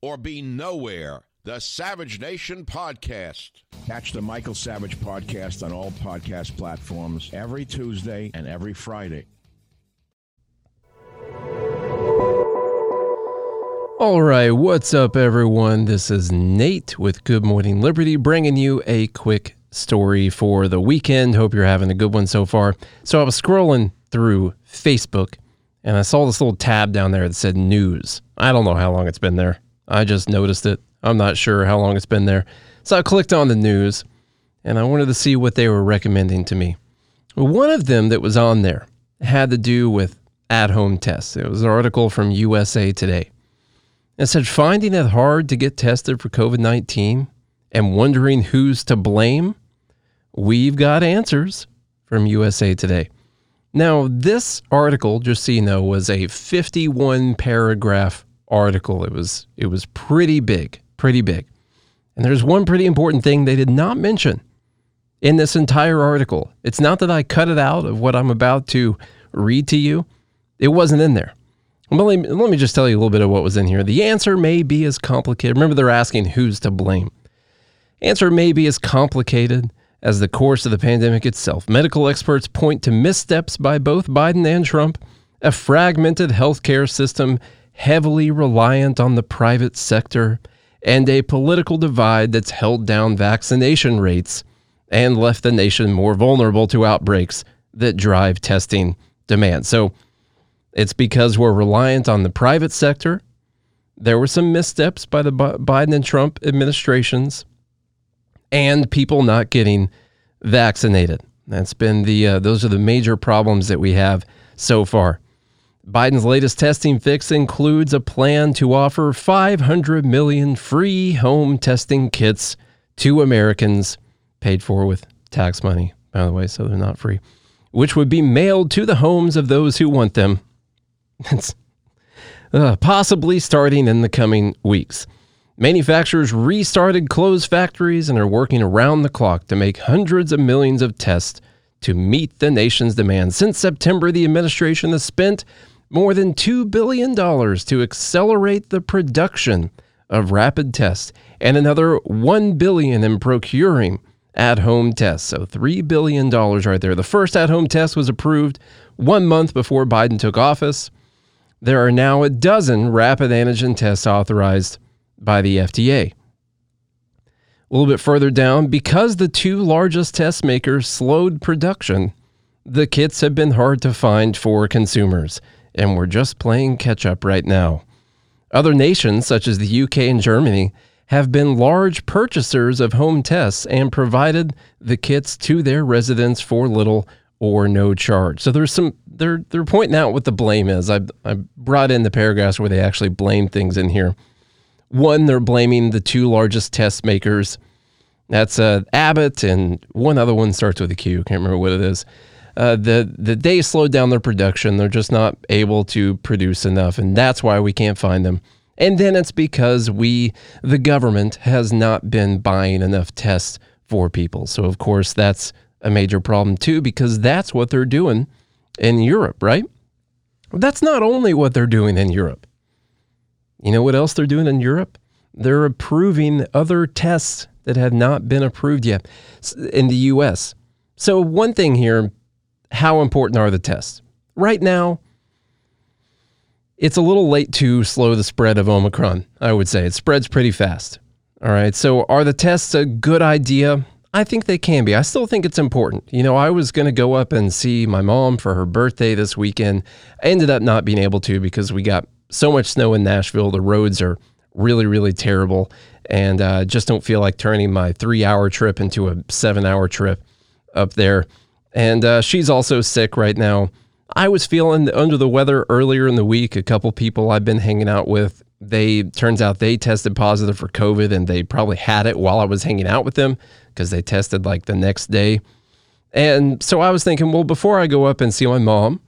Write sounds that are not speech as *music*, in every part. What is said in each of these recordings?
or be nowhere. The Savage Nation Podcast. Catch the Michael Savage Podcast on all podcast platforms every Tuesday and every Friday. All right, what's up, everyone? This is Nate with Good Morning Liberty bringing you a quick story for the weekend. Hope you're having a good one so far. So, I was scrolling through Facebook and I saw this little tab down there that said news. I don't know how long it's been there. I just noticed it. I'm not sure how long it's been there. So, I clicked on the news and I wanted to see what they were recommending to me. One of them that was on there had to do with at home tests. It was an article from USA Today. It said finding it hard to get tested for COVID 19 and wondering who's to blame. We've got answers from USA Today. Now, this article, just so you know, was a 51 paragraph article. It was it was pretty big, pretty big. And there's one pretty important thing they did not mention in this entire article. It's not that I cut it out of what I'm about to read to you. It wasn't in there. Well, let me, let me just tell you a little bit of what was in here. The answer may be as complicated. Remember, they're asking who's to blame. Answer may be as complicated as the course of the pandemic itself. Medical experts point to missteps by both Biden and Trump, a fragmented healthcare system heavily reliant on the private sector, and a political divide that's held down vaccination rates and left the nation more vulnerable to outbreaks that drive testing demand. So, it's because we're reliant on the private sector. There were some missteps by the Biden and Trump administrations and people not getting vaccinated. That's been the uh, those are the major problems that we have so far. Biden's latest testing fix includes a plan to offer 500 million free home testing kits to Americans paid for with tax money, by the way, so they're not free, which would be mailed to the homes of those who want them. *laughs* It's uh, possibly starting in the coming weeks. Manufacturers restarted closed factories and are working around the clock to make hundreds of millions of tests to meet the nation's demand. Since September, the administration has spent more than $2 billion to accelerate the production of rapid tests and another 1 billion in procuring at-home tests. So $3 billion right there. The first at-home test was approved one month before Biden took office. There are now a dozen rapid antigen tests authorized by the FDA. A little bit further down, because the two largest test makers slowed production, the kits have been hard to find for consumers, and we're just playing catch up right now. Other nations, such as the UK and Germany, have been large purchasers of home tests and provided the kits to their residents for little or no charge. So there's some they're they're pointing out what the blame is. I I brought in the paragraphs where they actually blame things in here. One, they're blaming the two largest test makers. That's uh, Abbott and one other one starts with a Q. Can't remember what it is. Uh, the the they slowed down their production. They're just not able to produce enough, and that's why we can't find them. And then it's because we, the government, has not been buying enough tests for people. So, of course, that's a major problem too, because that's what they're doing in Europe, right? That's not only what they're doing in Europe. You know what else they're doing in Europe? They're approving other tests that have not been approved yet in the US. So, one thing here how important are the tests? Right now, it's a little late to slow the spread of Omicron, I would say. It spreads pretty fast. All right. So, are the tests a good idea? I think they can be. I still think it's important. You know, I was going to go up and see my mom for her birthday this weekend. I ended up not being able to because we got so much snow in Nashville. The roads are really, really terrible. And uh, just don't feel like turning my three hour trip into a seven hour trip up there. And uh, she's also sick right now. I was feeling under the weather earlier in the week. A couple people I've been hanging out with, they turns out they tested positive for COVID and they probably had it while I was hanging out with them because they tested like the next day. And so I was thinking, well, before I go up and see my mom,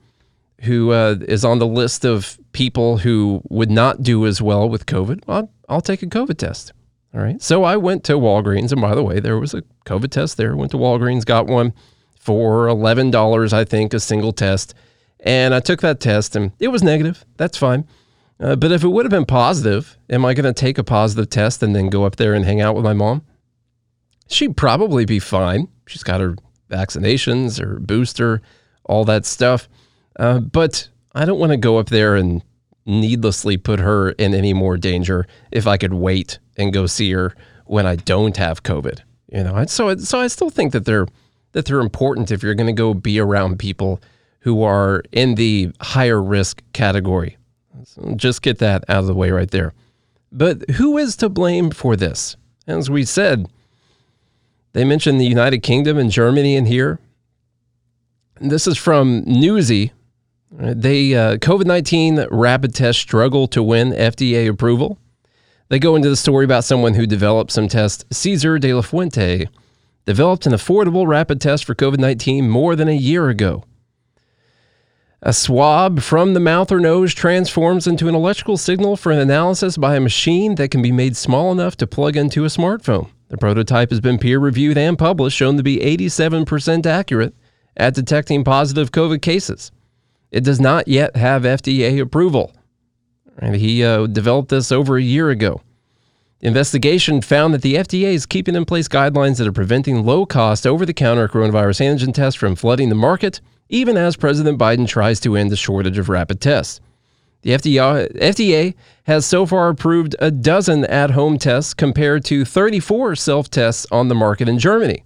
who uh, is on the list of people who would not do as well with COVID, I'll take a COVID test. All right. So I went to Walgreens, and by the way, there was a COVID test there. Went to Walgreens, got one for $11, I think, a single test. And I took that test, and it was negative. That's fine. Uh, but if it would have been positive, am I going to take a positive test and then go up there and hang out with my mom? she'd probably be fine. She's got her vaccinations, her booster, all that stuff. Uh, but I don't want to go up there and needlessly put her in any more danger if I could wait and go see her when I don't have COVID. You know, so so I still think that they're that they're important if you're going to go be around people who are in the higher risk category. So just get that out of the way right there. But who is to blame for this? As we said, they mentioned the United Kingdom and Germany in here. And this is from Newsy. They uh, COVID nineteen rapid test struggle to win FDA approval. They go into the story about someone who developed some test, César de la Fuente developed an affordable rapid test for COVID 19 more than a year ago. A swab from the mouth or nose transforms into an electrical signal for an analysis by a machine that can be made small enough to plug into a smartphone. The prototype has been peer reviewed and published, shown to be 87% accurate at detecting positive COVID cases. It does not yet have FDA approval. And he uh, developed this over a year ago. Investigation found that the FDA is keeping in place guidelines that are preventing low cost, over the counter coronavirus antigen tests from flooding the market, even as President Biden tries to end the shortage of rapid tests. The FDA, has so far approved a dozen at home tests compared to 34 self tests on the market in Germany.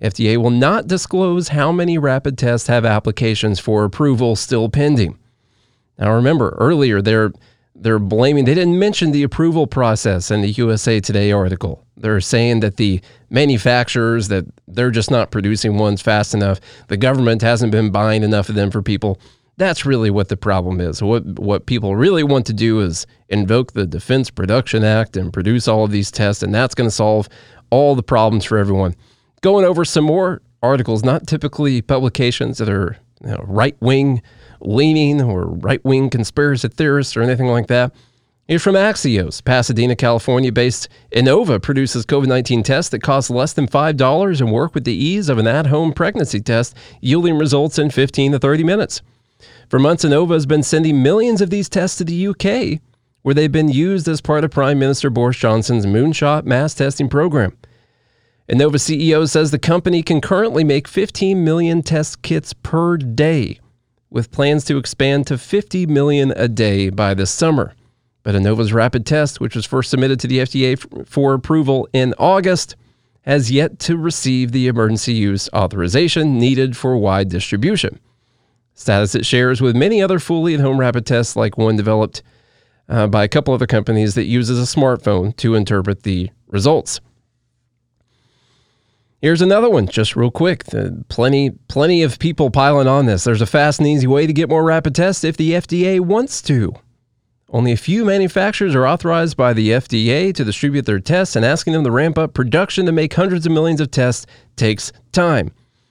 FDA will not disclose how many rapid tests have applications for approval still pending. Now remember, earlier they're they're blaming they didn't mention the approval process in the USA Today article. They're saying that the manufacturers that they're just not producing ones fast enough. The government hasn't been buying enough of them for people. That's really what the problem is. What what people really want to do is invoke the Defense Production Act and produce all of these tests, and that's going to solve all the problems for everyone. Going over some more articles, not typically publications that are you know, right wing leaning or right wing conspiracy theorists or anything like that. Here's from Axios. Pasadena, California based Innova produces COVID 19 tests that cost less than $5 and work with the ease of an at home pregnancy test, yielding results in 15 to 30 minutes. For months, Innova has been sending millions of these tests to the UK, where they've been used as part of Prime Minister Boris Johnson's moonshot mass testing program. Innova CEO says the company can currently make 15 million test kits per day, with plans to expand to 50 million a day by this summer. But Innova's rapid test, which was first submitted to the FDA for approval in August, has yet to receive the emergency use authorization needed for wide distribution status it shares with many other fully at home rapid tests, like one developed uh, by a couple other companies that uses a smartphone to interpret the results. Here's another one, just real quick. plenty, plenty of people piling on this. There's a fast and easy way to get more rapid tests if the FDA wants to. Only a few manufacturers are authorized by the FDA to distribute their tests, and asking them to ramp up production to make hundreds of millions of tests takes time.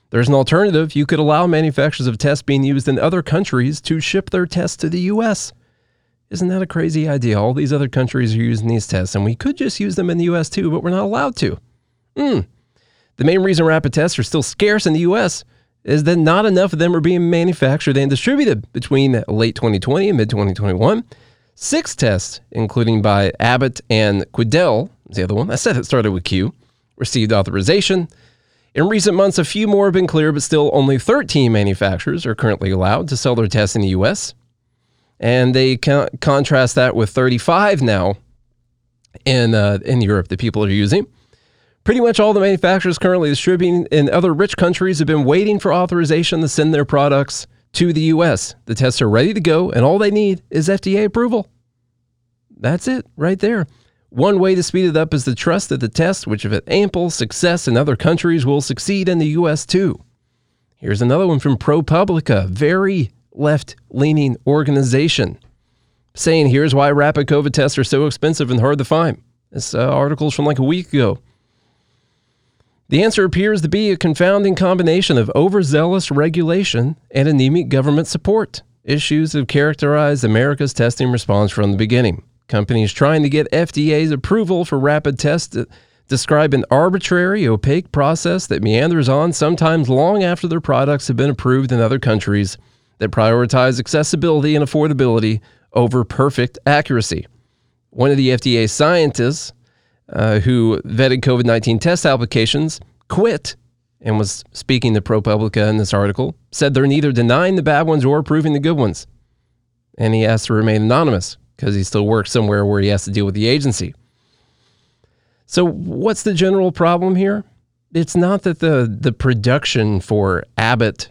There's an alternative. You could allow manufacturers of tests being used in other countries to ship their tests to the U.S. Isn't that a crazy idea? All these other countries are using these tests, and we could just use them in the US too, but we're not allowed to. Hmm. The main reason rapid tests are still scarce in the US is that not enough of them are being manufactured and distributed between late 2020 and mid 2021. Six tests, including by Abbott and Quidel, the other one. I said it started with Q, received authorization. In recent months, a few more have been cleared, but still only 13 manufacturers are currently allowed to sell their tests in the US. And they con- contrast that with 35 now in, uh, in Europe that people are using. Pretty much all the manufacturers currently distributing in other rich countries have been waiting for authorization to send their products to the US. The tests are ready to go, and all they need is FDA approval. That's it, right there. One way to speed it up is to trust that the test, which have had ample success in other countries, will succeed in the US too. Here's another one from ProPublica, very left leaning organization, saying here's why rapid COVID tests are so expensive and hard to find. This uh, article's from like a week ago. The answer appears to be a confounding combination of overzealous regulation and anemic government support. Issues have characterized America's testing response from the beginning. Companies trying to get FDA's approval for rapid tests describe an arbitrary, opaque process that meanders on sometimes long after their products have been approved in other countries that prioritize accessibility and affordability over perfect accuracy. One of the FDA scientists uh, who vetted COVID 19 test applications, quit and was speaking to ProPublica in this article, said they're neither denying the bad ones or approving the good ones. And he asked to remain anonymous because he still works somewhere where he has to deal with the agency. So, what's the general problem here? It's not that the, the production for Abbott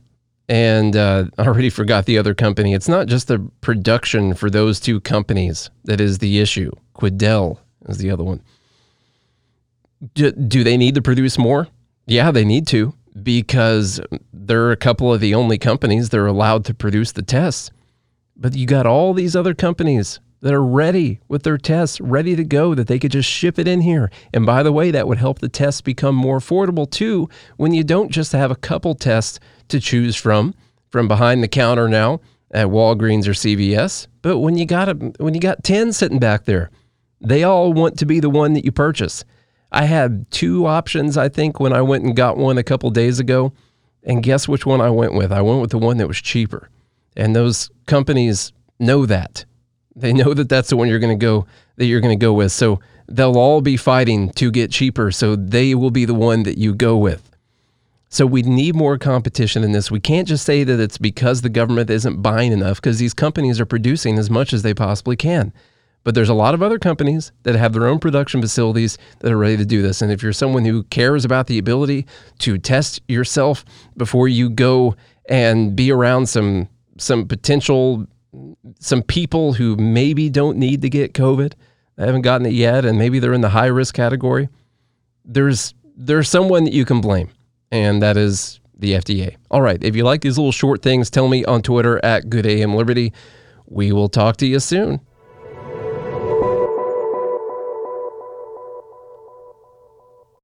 and uh, *laughs* I already forgot the other company. It's not just the production for those two companies that is the issue. Quidel is the other one do, do they need to produce more? Yeah, they need to because they're a couple of the only companies that are allowed to produce the tests. But you got all these other companies that are ready with their tests, ready to go, that they could just ship it in here. And by the way, that would help the tests become more affordable too when you don't just have a couple tests to choose from from behind the counter now at Walgreens or CVS, but when you got a, when you got 10 sitting back there, they all want to be the one that you purchase. I had two options, I think, when I went and got one a couple days ago. And guess which one I went with? I went with the one that was cheaper. And those companies know that. They know that that's the one you're going to go that you're going to go with. So they'll all be fighting to get cheaper. So they will be the one that you go with. So we need more competition in this. We can't just say that it's because the government isn't buying enough because these companies are producing as much as they possibly can. But there's a lot of other companies that have their own production facilities that are ready to do this. And if you're someone who cares about the ability to test yourself before you go and be around some some potential some people who maybe don't need to get COVID, they haven't gotten it yet, and maybe they're in the high risk category, there's there's someone that you can blame, and that is the FDA. All right. If you like these little short things, tell me on Twitter at Good AM Liberty. We will talk to you soon.